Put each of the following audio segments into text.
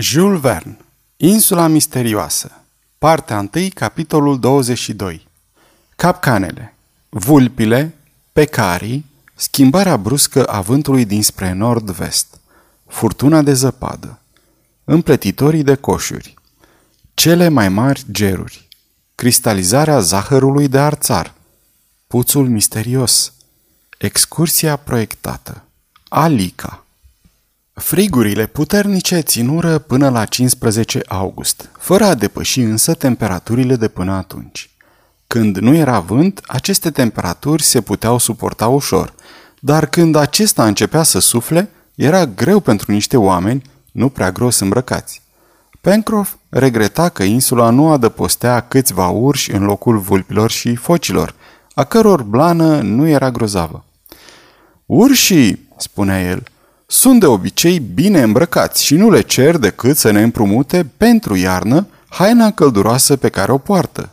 Jules Verne Insula misterioasă Partea 1, capitolul 22 Capcanele Vulpile Pecarii Schimbarea bruscă a vântului dinspre nord-vest Furtuna de zăpadă Împletitorii de coșuri Cele mai mari geruri Cristalizarea zahărului de arțar Puțul misterios Excursia proiectată Alica Frigurile puternice ținură până la 15 august, fără a depăși însă temperaturile de până atunci. Când nu era vânt, aceste temperaturi se puteau suporta ușor, dar când acesta începea să sufle, era greu pentru niște oameni nu prea gros îmbrăcați. Pencroff regreta că insula nu adăpostea câțiva urși în locul vulpilor și focilor, a căror blană nu era grozavă. Urșii, spunea el, sunt de obicei bine îmbrăcați și nu le cer decât să ne împrumute pentru iarnă haina călduroasă pe care o poartă.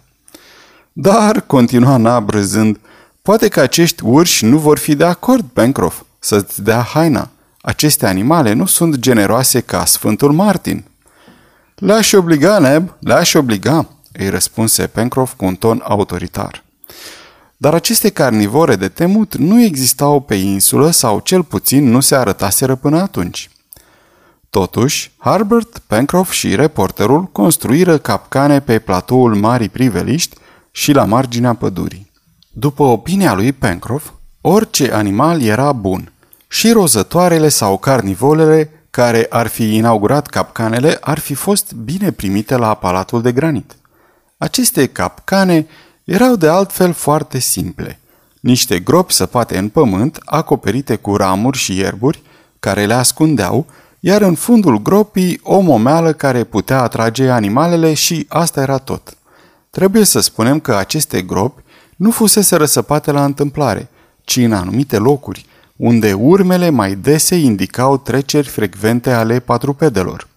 Dar, continua Nab râzând, poate că acești urși nu vor fi de acord, Pencroff, să-ți dea haina. Aceste animale nu sunt generoase ca Sfântul Martin. Le-aș obliga, Neb, le-aș obliga, îi răspunse Pencroff cu un ton autoritar. Dar aceste carnivore de temut nu existau pe insulă sau cel puțin nu se arătaseră până atunci. Totuși, Harbert, Pencroff și reporterul construiră capcane pe platoul Marii Priveliști și la marginea pădurii. După opinia lui Pencroff, orice animal era bun. Și rozătoarele sau carnivolele care ar fi inaugurat capcanele ar fi fost bine primite la palatul de granit. Aceste capcane erau de altfel foarte simple. Niște gropi săpate în pământ, acoperite cu ramuri și ierburi, care le ascundeau, iar în fundul gropii o momeală care putea atrage animalele și asta era tot. Trebuie să spunem că aceste gropi nu fusese răsăpate la întâmplare, ci în anumite locuri, unde urmele mai dese indicau treceri frecvente ale patrupedelor.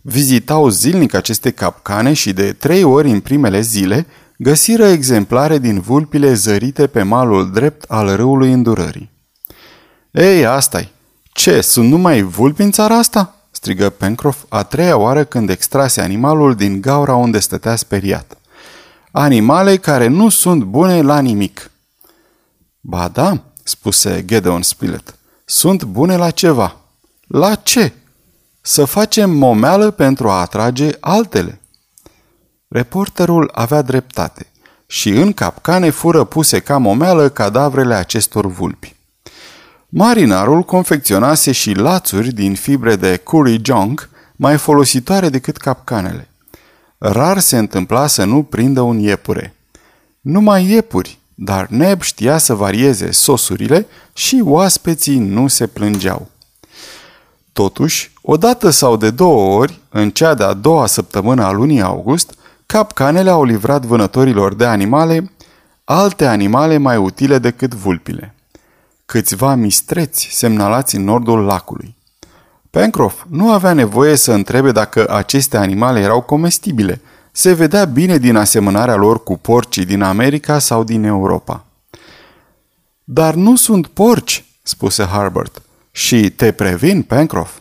Vizitau zilnic aceste capcane și de trei ori în primele zile găsiră exemplare din vulpile zărite pe malul drept al râului îndurării. Ei, asta -i. Ce, sunt numai vulpi în țara asta?" strigă Pencroff a treia oară când extrase animalul din gaura unde stătea speriat. Animale care nu sunt bune la nimic." Ba da," spuse Gedeon Spilett, sunt bune la ceva." La ce?" Să facem momeală pentru a atrage altele." Reporterul avea dreptate și în capcane fură puse ca momeală cadavrele acestor vulpi. Marinarul confecționase și lațuri din fibre de curry junk mai folositoare decât capcanele. Rar se întâmpla să nu prindă un iepure. Numai iepuri, dar Neb știa să varieze sosurile și oaspeții nu se plângeau. Totuși, odată sau de două ori, în cea de-a doua săptămână a lunii august, Capcanele au livrat vânătorilor de animale alte animale mai utile decât vulpile. Câțiva mistreți semnalați în nordul lacului. Pencroff nu avea nevoie să întrebe dacă aceste animale erau comestibile. Se vedea bine din asemănarea lor cu porcii din America sau din Europa. Dar nu sunt porci, spuse Harbert. Și te previn, Pencroff.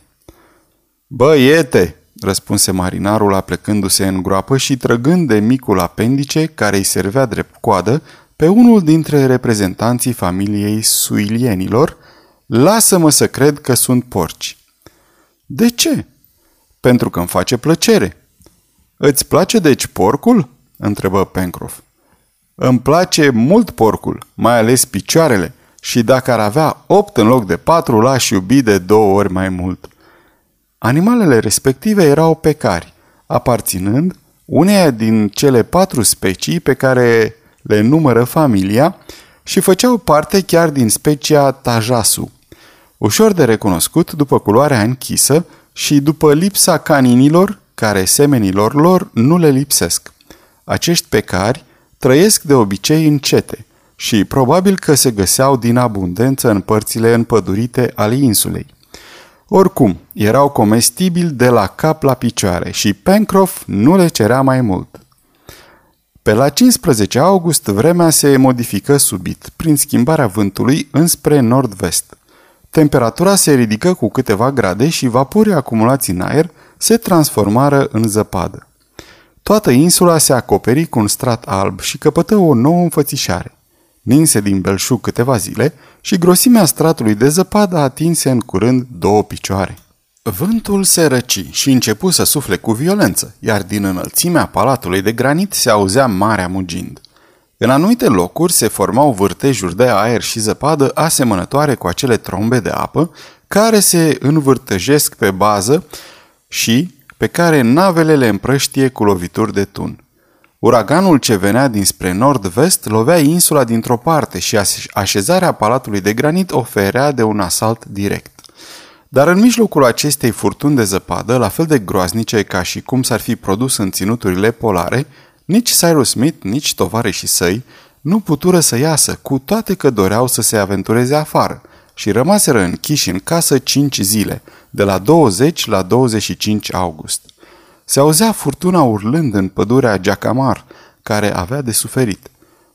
Băiete, răspunse marinarul aplecându-se în groapă și trăgând de micul apendice care îi servea drept coadă pe unul dintre reprezentanții familiei suilienilor, lasă-mă să cred că sunt porci. De ce? Pentru că îmi face plăcere. Îți place deci porcul? întrebă Pencroff. Îmi place mult porcul, mai ales picioarele, și dacă ar avea opt în loc de patru, l-aș iubi de două ori mai mult. Animalele respective erau pecari, aparținând uneia din cele patru specii pe care le numără familia și făceau parte chiar din specia Tajasu. Ușor de recunoscut după culoarea închisă și după lipsa caninilor care semenilor lor nu le lipsesc. Acești pecari trăiesc de obicei în cete și probabil că se găseau din abundență în părțile împădurite ale insulei. Oricum, erau comestibili de la cap la picioare și Pencroff nu le cerea mai mult. Pe la 15 august vremea se modifică subit, prin schimbarea vântului înspre nord-vest. Temperatura se ridică cu câteva grade și vaporii acumulați în aer se transformară în zăpadă. Toată insula se acoperi cu un strat alb și căpătă o nouă înfățișare. Ninse din belșug câteva zile și grosimea stratului de zăpadă atinse în curând două picioare. Vântul se răci și începu să sufle cu violență, iar din înălțimea palatului de granit se auzea marea mugind. În anumite locuri se formau vârtejuri de aer și zăpadă asemănătoare cu acele trombe de apă care se învârtejesc pe bază și pe care navele le împrăștie cu lovituri de tun. Uraganul ce venea dinspre nord-vest lovea insula dintr-o parte și așezarea palatului de granit oferea de un asalt direct. Dar în mijlocul acestei furtuni de zăpadă, la fel de groaznice ca și cum s-ar fi produs în ținuturile polare, nici Cyrus Smith, nici tovarășii săi nu putură să iasă, cu toate că doreau să se aventureze afară și rămaseră închiși în casă cinci zile, de la 20 la 25 august. Se auzea furtuna urlând în pădurea Giacamar, care avea de suferit.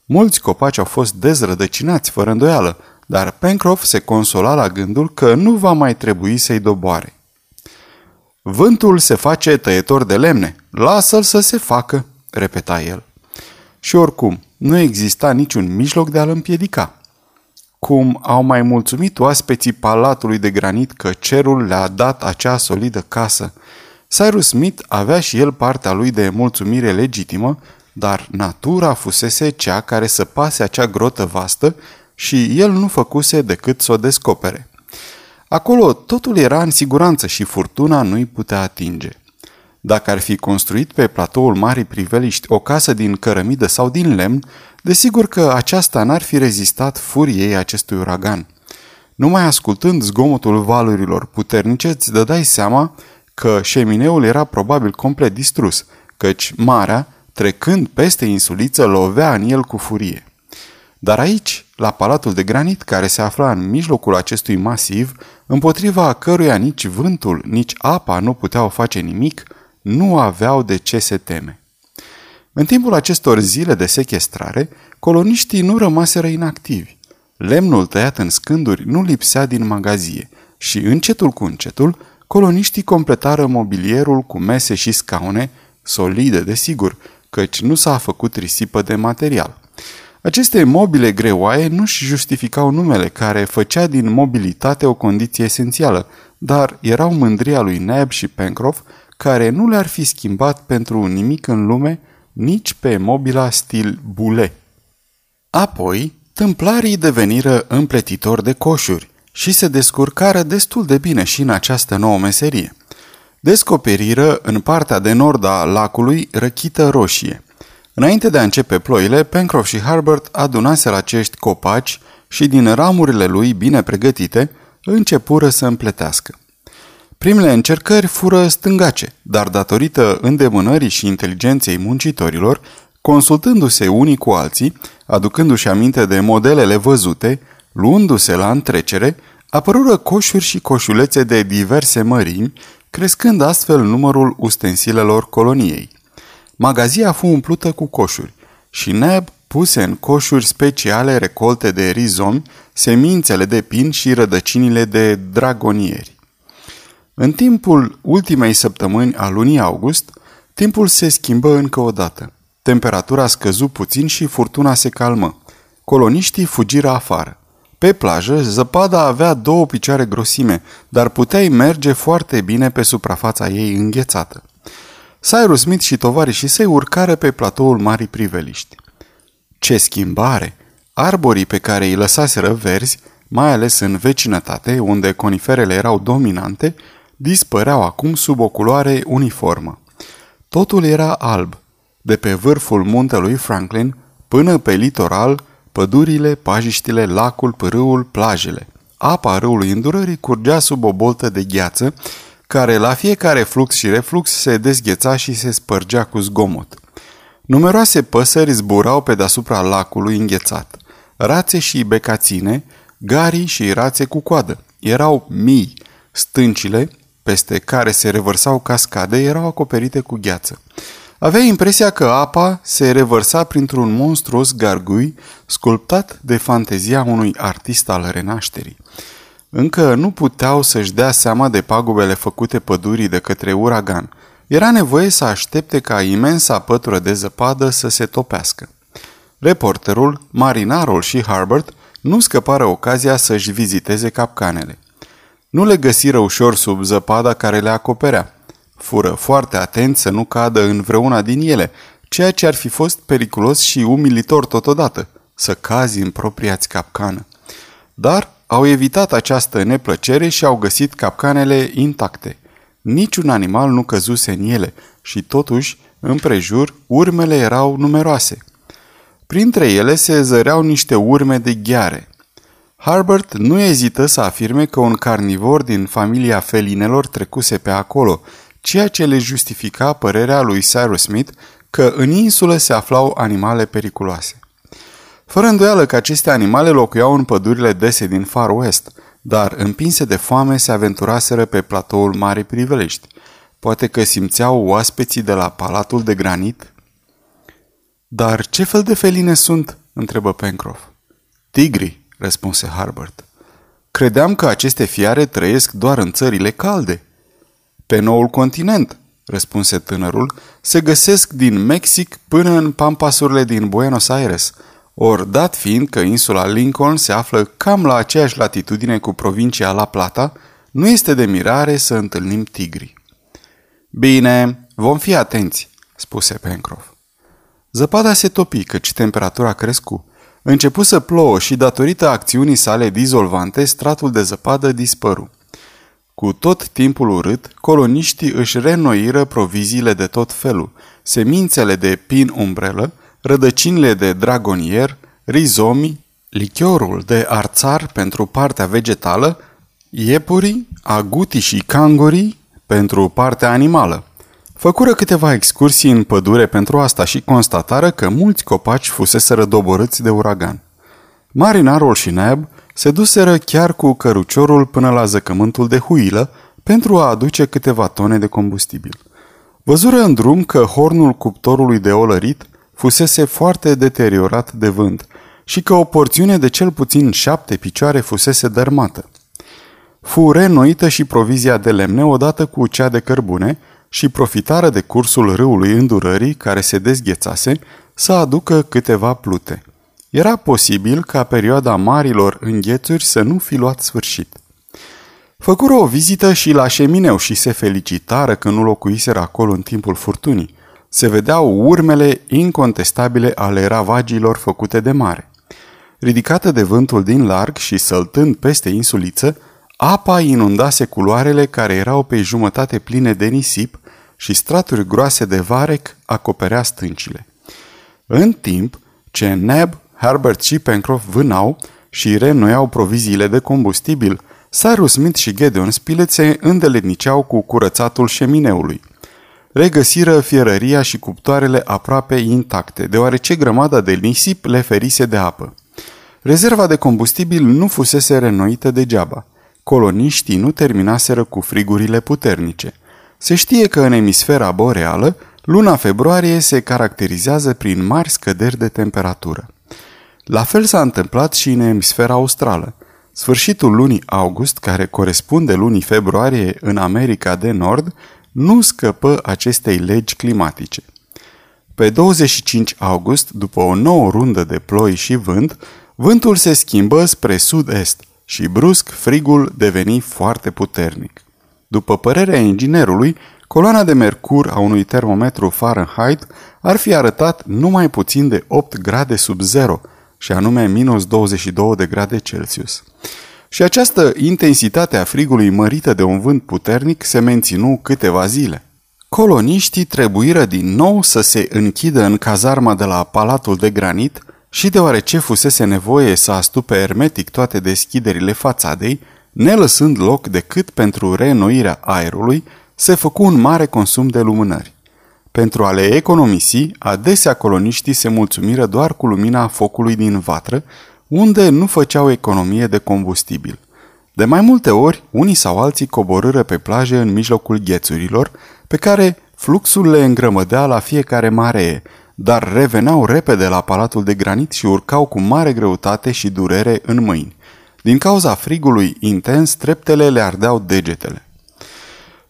Mulți copaci au fost dezrădăcinați, fără îndoială, dar Pencroff se consola la gândul că nu va mai trebui să-i doboare. Vântul se face tăietor de lemne, lasă-l să se facă, repeta el. Și oricum, nu exista niciun mijloc de a-l împiedica. Cum au mai mulțumit oaspeții palatului de granit că cerul le-a dat acea solidă casă, Cyrus Smith avea și el partea lui de mulțumire legitimă, dar natura fusese cea care să pase acea grotă vastă și el nu făcuse decât să o descopere. Acolo totul era în siguranță și furtuna nu-i putea atinge. Dacă ar fi construit pe platoul Marii Priveliști o casă din cărămidă sau din lemn, desigur că aceasta n-ar fi rezistat furiei acestui uragan. Numai ascultând zgomotul valurilor puternice, îți dădai seama că șemineul era probabil complet distrus, căci marea, trecând peste insuliță, lovea în el cu furie. Dar aici, la palatul de granit care se afla în mijlocul acestui masiv, împotriva căruia nici vântul, nici apa nu puteau face nimic, nu aveau de ce se teme. În timpul acestor zile de sechestrare, coloniștii nu rămaseră inactivi. Lemnul tăiat în scânduri nu lipsea din magazie și, încetul cu încetul, coloniștii completară mobilierul cu mese și scaune, solide, desigur, căci nu s-a făcut risipă de material. Aceste mobile greoaie nu-și justificau numele, care făcea din mobilitate o condiție esențială, dar erau mândria lui Neb și Pencroff, care nu le-ar fi schimbat pentru nimic în lume, nici pe mobila stil bule. Apoi, tâmplarii deveniră împletitori de coșuri și se descurcară destul de bine și în această nouă meserie. Descoperiră în partea de nord a lacului răchită roșie. Înainte de a începe ploile, Pencroff și Harbert adunaseră acești copaci și din ramurile lui bine pregătite începură să împletească. Primele încercări fură stângace, dar datorită îndemânării și inteligenței muncitorilor, consultându-se unii cu alții, aducându-și aminte de modelele văzute, luându-se la întrecere, apărură coșuri și coșulețe de diverse mărimi, crescând astfel numărul ustensilelor coloniei. Magazia fu umplută cu coșuri și Neb puse în coșuri speciale recolte de rizomi, semințele de pin și rădăcinile de dragonieri. În timpul ultimei săptămâni a lunii august, timpul se schimbă încă o dată. Temperatura scăzu puțin și furtuna se calmă. Coloniștii fugiră afară. Pe plajă, zăpada avea două picioare grosime, dar puteai merge foarte bine pe suprafața ei înghețată. Cyrus Smith și tovarășii săi urcară pe platoul Marii Priveliști. Ce schimbare! Arborii pe care îi lăsaseră verzi, mai ales în vecinătate, unde coniferele erau dominante, dispăreau acum sub o culoare uniformă. Totul era alb, de pe vârful muntelui Franklin până pe litoral, pădurile, pajiștile, lacul, pârâul, plajele. Apa râului îndurării curgea sub o boltă de gheață, care la fiecare flux și reflux se dezgheța și se spărgea cu zgomot. Numeroase păsări zburau pe deasupra lacului înghețat. Rațe și becaține, garii și rațe cu coadă. Erau mii. Stâncile, peste care se revărsau cascade, erau acoperite cu gheață. Avea impresia că apa se revărsa printr-un monstruos gargui sculptat de fantezia unui artist al renașterii. încă nu puteau să-și dea seama de pagubele făcute pădurii de către uragan. Era nevoie să aștepte ca imensa pătură de zăpadă să se topească. Reporterul, marinarul și Harbert nu scăpară ocazia să-și viziteze capcanele. Nu le găsiră ușor sub zăpada care le acoperea. Fură foarte atenți să nu cadă în vreuna din ele, ceea ce ar fi fost periculos și umilitor totodată, să cazi în propria-ți capcană. Dar au evitat această neplăcere și au găsit capcanele intacte. Niciun animal nu căzuse în ele și totuși, împrejur, urmele erau numeroase. Printre ele se zăreau niște urme de gheare. Harbert nu ezită să afirme că un carnivor din familia felinelor trecuse pe acolo, ceea ce le justifica părerea lui Cyrus Smith că în insulă se aflau animale periculoase. Fără îndoială că aceste animale locuiau în pădurile dese din Far West, dar împinse de foame se aventuraseră pe platoul Marii Priveliști. Poate că simțeau oaspeții de la Palatul de Granit? Dar ce fel de feline sunt? întrebă Pencroff. Tigri, răspunse Harbert. Credeam că aceste fiare trăiesc doar în țările calde. Pe noul continent, răspunse tânărul, se găsesc din Mexic până în pampasurile din Buenos Aires – Or, dat fiind că insula Lincoln se află cam la aceeași latitudine cu provincia La Plata, nu este de mirare să întâlnim tigri. Bine, vom fi atenți, spuse Pencroff. Zăpada se topi, căci temperatura crescu. Începu să plouă și, datorită acțiunii sale dizolvante, stratul de zăpadă dispăru. Cu tot timpul urât, coloniștii își renoiră proviziile de tot felul, semințele de pin umbrelă, rădăcinile de dragonier, rizomi, lichiorul de arțar pentru partea vegetală, iepurii, agutii și cangorii pentru partea animală. Făcură câteva excursii în pădure pentru asta și constatară că mulți copaci fusese doborâți de uragan. Marinarul și Neb se duseră chiar cu căruciorul până la zăcământul de huilă pentru a aduce câteva tone de combustibil. Văzură în drum că hornul cuptorului de olărit fusese foarte deteriorat de vânt și că o porțiune de cel puțin șapte picioare fusese dărmată. Fu reînnoită și provizia de lemne odată cu cea de cărbune și profitară de cursul râului îndurării care se dezghețase să aducă câteva plute. Era posibil ca perioada marilor înghețuri să nu fi luat sfârșit. Făcură o vizită și la șemineu și se felicitară că nu locuiseră acolo în timpul furtunii se vedeau urmele incontestabile ale ravagilor făcute de mare. Ridicată de vântul din larg și săltând peste insuliță, apa inundase culoarele care erau pe jumătate pline de nisip și straturi groase de varec acoperea stâncile. În timp ce Neb, Herbert și Pencroff vânau și reînnoiau proviziile de combustibil, Cyrus Smith și Gedeon Spilett se îndeletniceau cu curățatul șemineului – regăsiră fierăria și cuptoarele aproape intacte, deoarece grămada de nisip le ferise de apă. Rezerva de combustibil nu fusese renoită degeaba. Coloniștii nu terminaseră cu frigurile puternice. Se știe că în emisfera boreală, luna februarie se caracterizează prin mari scăderi de temperatură. La fel s-a întâmplat și în emisfera australă. Sfârșitul lunii august, care corespunde lunii februarie în America de Nord, nu scăpă acestei legi climatice. Pe 25 august, după o nouă rundă de ploi și vânt, vântul se schimbă spre sud-est și brusc frigul deveni foarte puternic. După părerea inginerului, coloana de mercur a unui termometru Fahrenheit ar fi arătat numai puțin de 8 grade sub zero, și anume minus 22 de grade Celsius. Și această intensitate a frigului mărită de un vânt puternic se menținu câteva zile. Coloniștii trebuiră din nou să se închidă în cazarma de la Palatul de Granit și deoarece fusese nevoie să astupe ermetic toate deschiderile fațadei, nelăsând loc decât pentru reînnoirea aerului, se făcu un mare consum de lumânări. Pentru a le economisi, adesea coloniștii se mulțumiră doar cu lumina focului din vatră, unde nu făceau economie de combustibil. De mai multe ori, unii sau alții coborâră pe plaje în mijlocul ghețurilor, pe care fluxul le îngrămădea la fiecare maree, dar reveneau repede la palatul de granit și urcau cu mare greutate și durere în mâini. Din cauza frigului intens, treptele le ardeau degetele.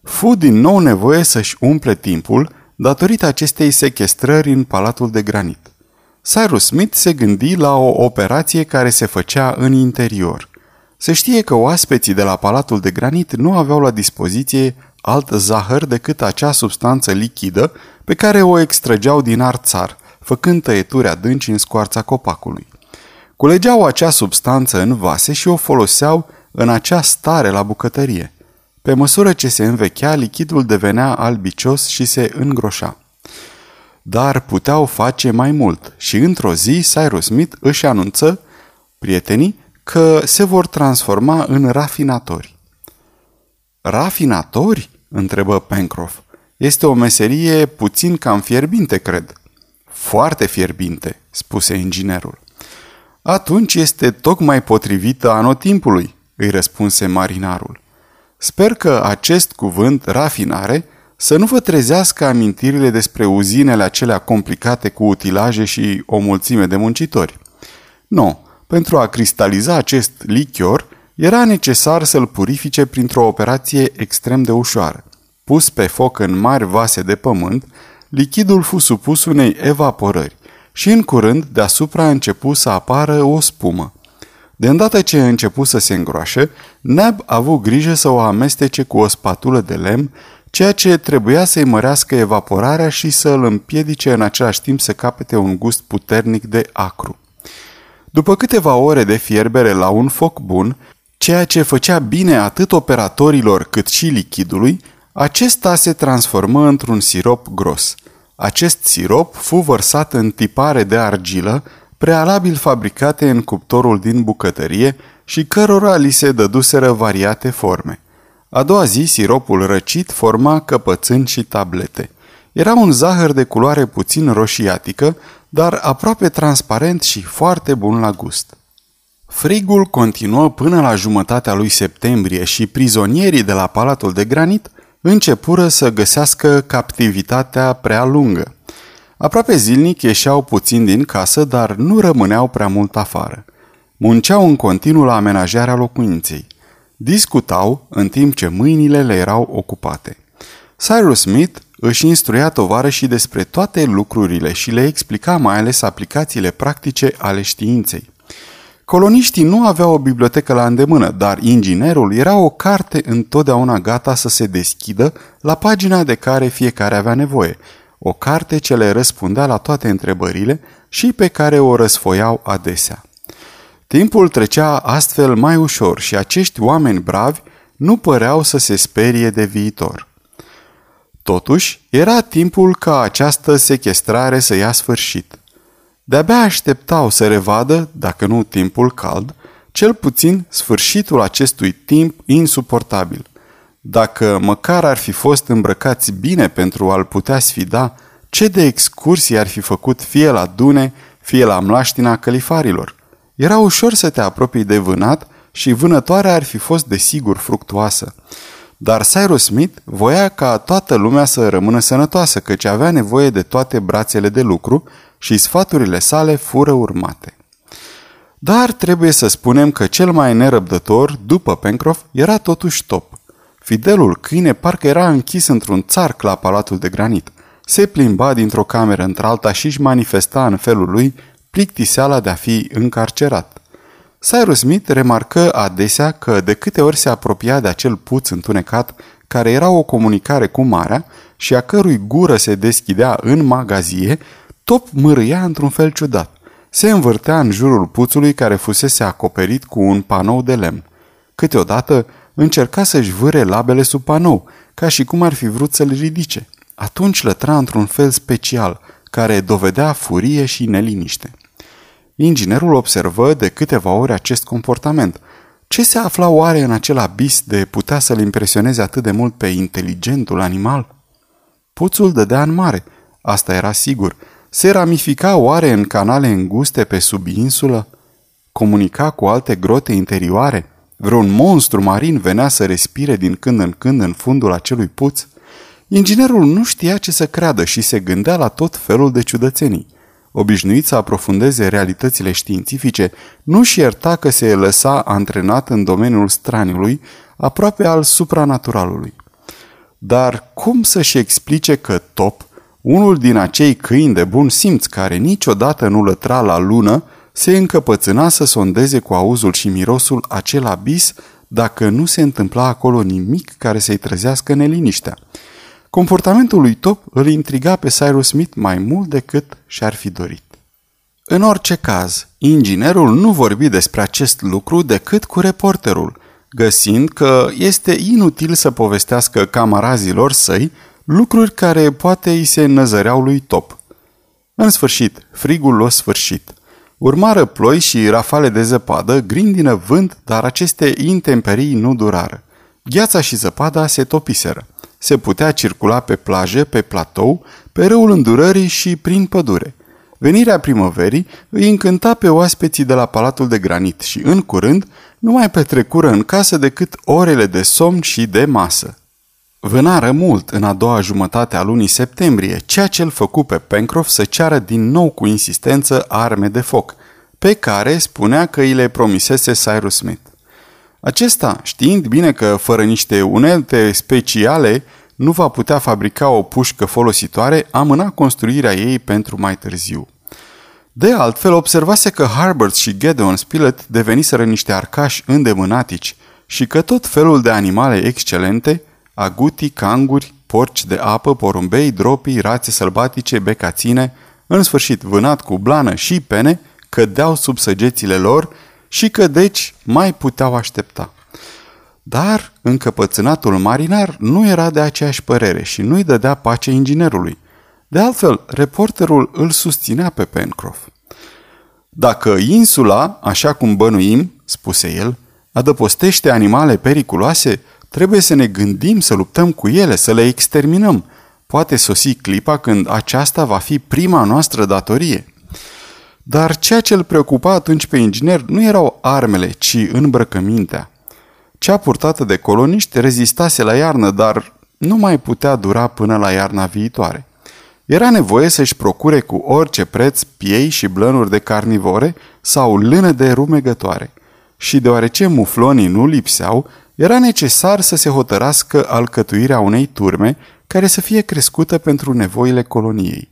Fu din nou nevoie să-și umple timpul datorită acestei sequestrări în Palatul de Granit. Cyrus Smith se gândi la o operație care se făcea în interior. Se știe că oaspeții de la Palatul de Granit nu aveau la dispoziție alt zahăr decât acea substanță lichidă pe care o extrăgeau din arțar, făcând tăieturi adânci în scoarța copacului. Culegeau acea substanță în vase și o foloseau în acea stare la bucătărie. Pe măsură ce se învechea, lichidul devenea albicios și se îngroșa. Dar puteau face mai mult și într-o zi Cyrus Smith își anunță prietenii că se vor transforma în rafinatori. Rafinatori? întrebă Pencroff. Este o meserie puțin cam fierbinte, cred. Foarte fierbinte, spuse inginerul. Atunci este tocmai potrivită anotimpului, îi răspunse marinarul. Sper că acest cuvânt, rafinare, să nu vă trezească amintirile despre uzinele acelea complicate cu utilaje și o mulțime de muncitori. Nu, pentru a cristaliza acest lichior, era necesar să-l purifice printr-o operație extrem de ușoară. Pus pe foc în mari vase de pământ, lichidul fu supus unei evaporări și în curând deasupra a început să apară o spumă. De îndată ce a început să se îngroașe, Neb a avut grijă să o amestece cu o spatulă de lemn, ceea ce trebuia să-i mărească evaporarea și să îl împiedice în același timp să capete un gust puternic de acru. După câteva ore de fierbere la un foc bun, ceea ce făcea bine atât operatorilor cât și lichidului, acesta se transformă într-un sirop gros. Acest sirop fu vărsat în tipare de argilă, prealabil fabricate în cuptorul din bucătărie și cărora li se dăduseră variate forme. A doua zi, siropul răcit forma căpățâni și tablete. Era un zahăr de culoare puțin roșiatică, dar aproape transparent și foarte bun la gust. Frigul continuă până la jumătatea lui septembrie și prizonierii de la Palatul de Granit începură să găsească captivitatea prea lungă. Aproape zilnic ieșeau puțin din casă, dar nu rămâneau prea mult afară. Munceau în continuu la amenajarea locuinței. Discutau în timp ce mâinile le erau ocupate. Cyrus Smith își instruia și despre toate lucrurile și le explica mai ales aplicațiile practice ale științei. Coloniștii nu aveau o bibliotecă la îndemână, dar inginerul era o carte întotdeauna gata să se deschidă la pagina de care fiecare avea nevoie, o carte ce le răspundea la toate întrebările și pe care o răsfoiau adesea. Timpul trecea astfel mai ușor și acești oameni bravi nu păreau să se sperie de viitor. Totuși, era timpul ca această sequestrare să ia sfârșit. De-abia așteptau să revadă, dacă nu timpul cald, cel puțin sfârșitul acestui timp insuportabil. Dacă măcar ar fi fost îmbrăcați bine pentru a-l putea sfida, ce de excursii ar fi făcut fie la dune, fie la mlaștina călifarilor. Era ușor să te apropii de vânat și vânătoarea ar fi fost desigur fructuoasă. Dar Cyrus Smith voia ca toată lumea să rămână sănătoasă, căci avea nevoie de toate brațele de lucru și sfaturile sale fură urmate. Dar trebuie să spunem că cel mai nerăbdător, după Pencroff, era totuși Top. Fidelul câine parcă era închis într-un țarc la palatul de granit. Se plimba dintr-o cameră într-alta și își manifesta în felul lui plictiseala de a fi încarcerat. Cyrus Smith remarcă adesea că de câte ori se apropia de acel puț întunecat care era o comunicare cu marea și a cărui gură se deschidea în magazie, Top mărâia într-un fel ciudat. Se învârtea în jurul puțului care fusese acoperit cu un panou de lemn. Câteodată încerca să-și vâre labele sub panou, ca și cum ar fi vrut să-l ridice. Atunci lătra într-un fel special, care dovedea furie și neliniște. Inginerul observă de câteva ori acest comportament. Ce se afla oare în acel abis de putea să-l impresioneze atât de mult pe inteligentul animal? Puțul dădea în mare, asta era sigur. Se ramifica oare în canale înguste pe sub insulă? Comunica cu alte grote interioare? Vreun monstru marin venea să respire din când în când în fundul acelui puț? Inginerul nu știa ce să creadă și se gândea la tot felul de ciudățenii. obișnuit să aprofundeze realitățile științifice, nu-și ierta că se lăsa antrenat în domeniul straniului, aproape al supranaturalului. Dar cum să-și explice că Top, unul din acei câini de bun simț care niciodată nu lătra la lună, se încăpățâna să sondeze cu auzul și mirosul acel abis dacă nu se întâmpla acolo nimic care să-i trezească neliniștea. Comportamentul lui Top îl intriga pe Cyrus Smith mai mult decât și-ar fi dorit. În orice caz, inginerul nu vorbi despre acest lucru decât cu reporterul, găsind că este inutil să povestească camarazilor săi lucruri care poate îi se năzăreau lui Top. În sfârșit, frigul l-a sfârșit. Urmară ploi și rafale de zăpadă, grindină vânt, dar aceste intemperii nu durară. Gheața și zăpada se topiseră. Se putea circula pe plaje, pe platou, pe râul îndurării și prin pădure. Venirea primăverii îi încânta pe oaspeții de la Palatul de Granit și, în curând, nu mai petrecură în casă decât orele de somn și de masă. Vânară mult în a doua jumătate a lunii septembrie, ceea ce îl făcu pe Pencroff să ceară din nou cu insistență arme de foc, pe care spunea că îi le promisese Cyrus Smith. Acesta, știind bine că fără niște unelte speciale nu va putea fabrica o pușcă folositoare, amâna construirea ei pentru mai târziu. De altfel, observase că Harbert și Gedeon Spilett deveniseră niște arcași îndemânatici și că tot felul de animale excelente, agutii, canguri, porci de apă, porumbei, dropii, rațe sălbatice, becaține, în sfârșit vânat cu blană și pene, cădeau sub săgețile lor și că deci mai puteau aștepta. Dar încăpățânatul marinar nu era de aceeași părere și nu-i dădea pace inginerului. De altfel, reporterul îl susținea pe Pencroff. Dacă insula, așa cum bănuim, spuse el, adăpostește animale periculoase, trebuie să ne gândim să luptăm cu ele, să le exterminăm. Poate sosi clipa când aceasta va fi prima noastră datorie. Dar ceea ce îl preocupa atunci pe inginer nu erau armele, ci îmbrăcămintea. Cea purtată de coloniști rezistase la iarnă, dar nu mai putea dura până la iarna viitoare. Era nevoie să-și procure cu orice preț piei și blănuri de carnivore sau lână de rumegătoare. Și deoarece muflonii nu lipseau, era necesar să se hotărască alcătuirea unei turme care să fie crescută pentru nevoile coloniei.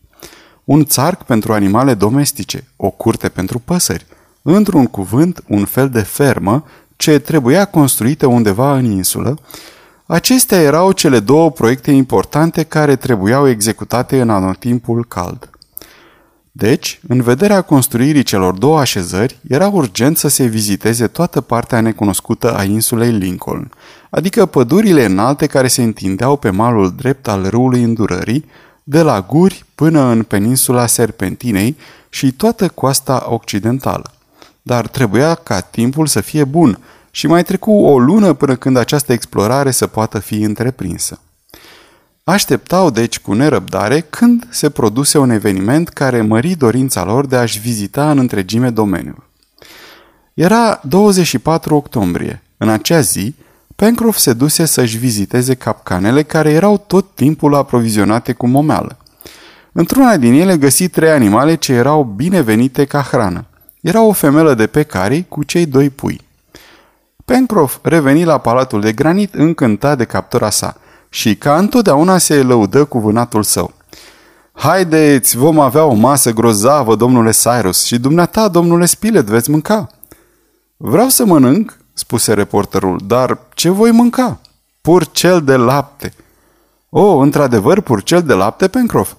Un țarc pentru animale domestice, o curte pentru păsări, într-un cuvânt, un fel de fermă ce trebuia construită undeva în insulă, acestea erau cele două proiecte importante care trebuiau executate în anotimpul cald. Deci, în vederea construirii celor două așezări, era urgent să se viziteze toată partea necunoscută a insulei Lincoln, adică pădurile înalte care se întindeau pe malul drept al râului Îndurării, de la Guri până în peninsula Serpentinei și toată coasta occidentală. Dar trebuia ca timpul să fie bun și mai trecu o lună până când această explorare să poată fi întreprinsă. Așteptau deci cu nerăbdare când se produse un eveniment care mări dorința lor de a-și vizita în întregime domeniul. Era 24 octombrie. În acea zi, Pencroff se duse să-și viziteze capcanele care erau tot timpul aprovizionate cu momeală. Într-una din ele găsi trei animale ce erau binevenite ca hrană. Era o femelă de pecari cu cei doi pui. Pencroff reveni la palatul de granit încântat de captura sa și ca întotdeauna se lăudă cu vânatul său. Haideți, vom avea o masă grozavă, domnule Cyrus, și dumneata, domnule Spilett, veți mânca. Vreau să mănânc, spuse reporterul, dar ce voi mânca? Purcel de lapte. O, într-adevăr, purcel de lapte, Pencroff?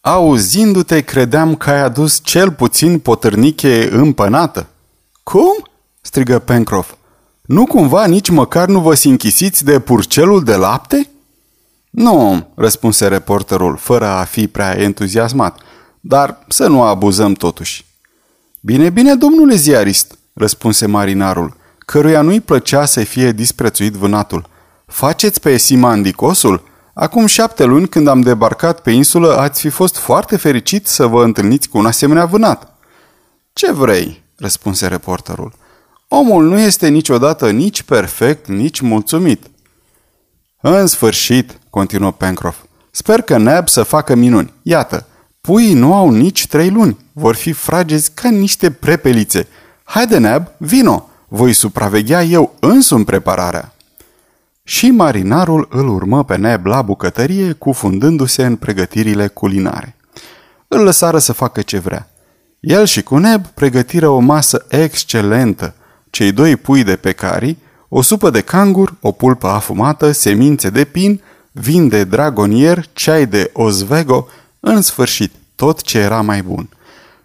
Auzindu-te, credeam că ai adus cel puțin potârniche împănată. Cum? strigă Pencroff. Nu cumva nici măcar nu vă închisiți de purcelul de lapte? Nu, răspunse reporterul, fără a fi prea entuziasmat, dar să nu abuzăm totuși. Bine, bine, domnule ziarist, răspunse marinarul, căruia nu-i plăcea să fie disprețuit vânatul. Faceți pe Simandicosul? Acum șapte luni, când am debarcat pe insulă, ați fi fost foarte fericit să vă întâlniți cu un asemenea vânat. Ce vrei? răspunse reporterul. Omul nu este niciodată nici perfect, nici mulțumit. În sfârșit, continuă Pencroff, sper că Neb să facă minuni. Iată, puii nu au nici trei luni. vor fi fragezi ca niște prepelițe. Haide, Neb, vino! Voi supraveghea eu însumi prepararea. Și marinarul îl urmă pe Neb la bucătărie, cufundându-se în pregătirile culinare. Îl lăsară să facă ce vrea. El și cu Neb pregătiră o masă excelentă, cei doi pui de pecari, o supă de cangur, o pulpă afumată, semințe de pin, vin de dragonier, ceai de ozvego, în sfârșit, tot ce era mai bun.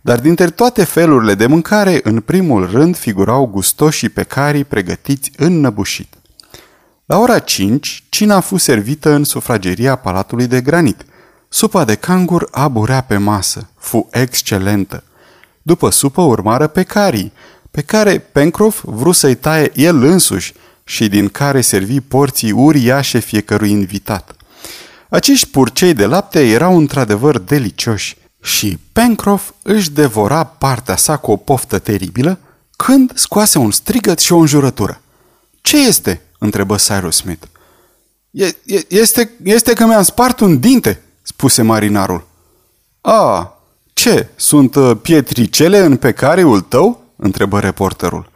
Dar dintre toate felurile de mâncare, în primul rând figurau gustoșii pecarii pregătiți năbușit. La ora 5, cina a fost servită în sufrageria Palatului de Granit. Supa de cangur aburea pe masă, fu excelentă. După supă urmară pecarii, pe care Pencroff vrut să-i taie el însuși și din care servi porții uriașe fiecărui invitat. Acești purcei de lapte erau într-adevăr delicioși și Pencroff își devora partea sa cu o poftă teribilă când scoase un strigăt și o înjurătură. Ce este?" întrebă Cyrus Smith. E, este, este că mi-am spart un dinte," spuse marinarul. A, ce, sunt uh, pietricele în pecariul tău?" Întrebă reporterul.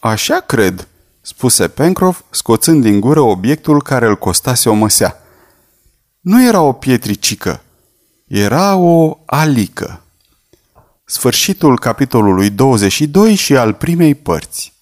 Așa cred," spuse Pencroff, scoțând din gură obiectul care îl costase o măsea. Nu era o pietricică, era o alică. Sfârșitul capitolului 22 și al primei părți.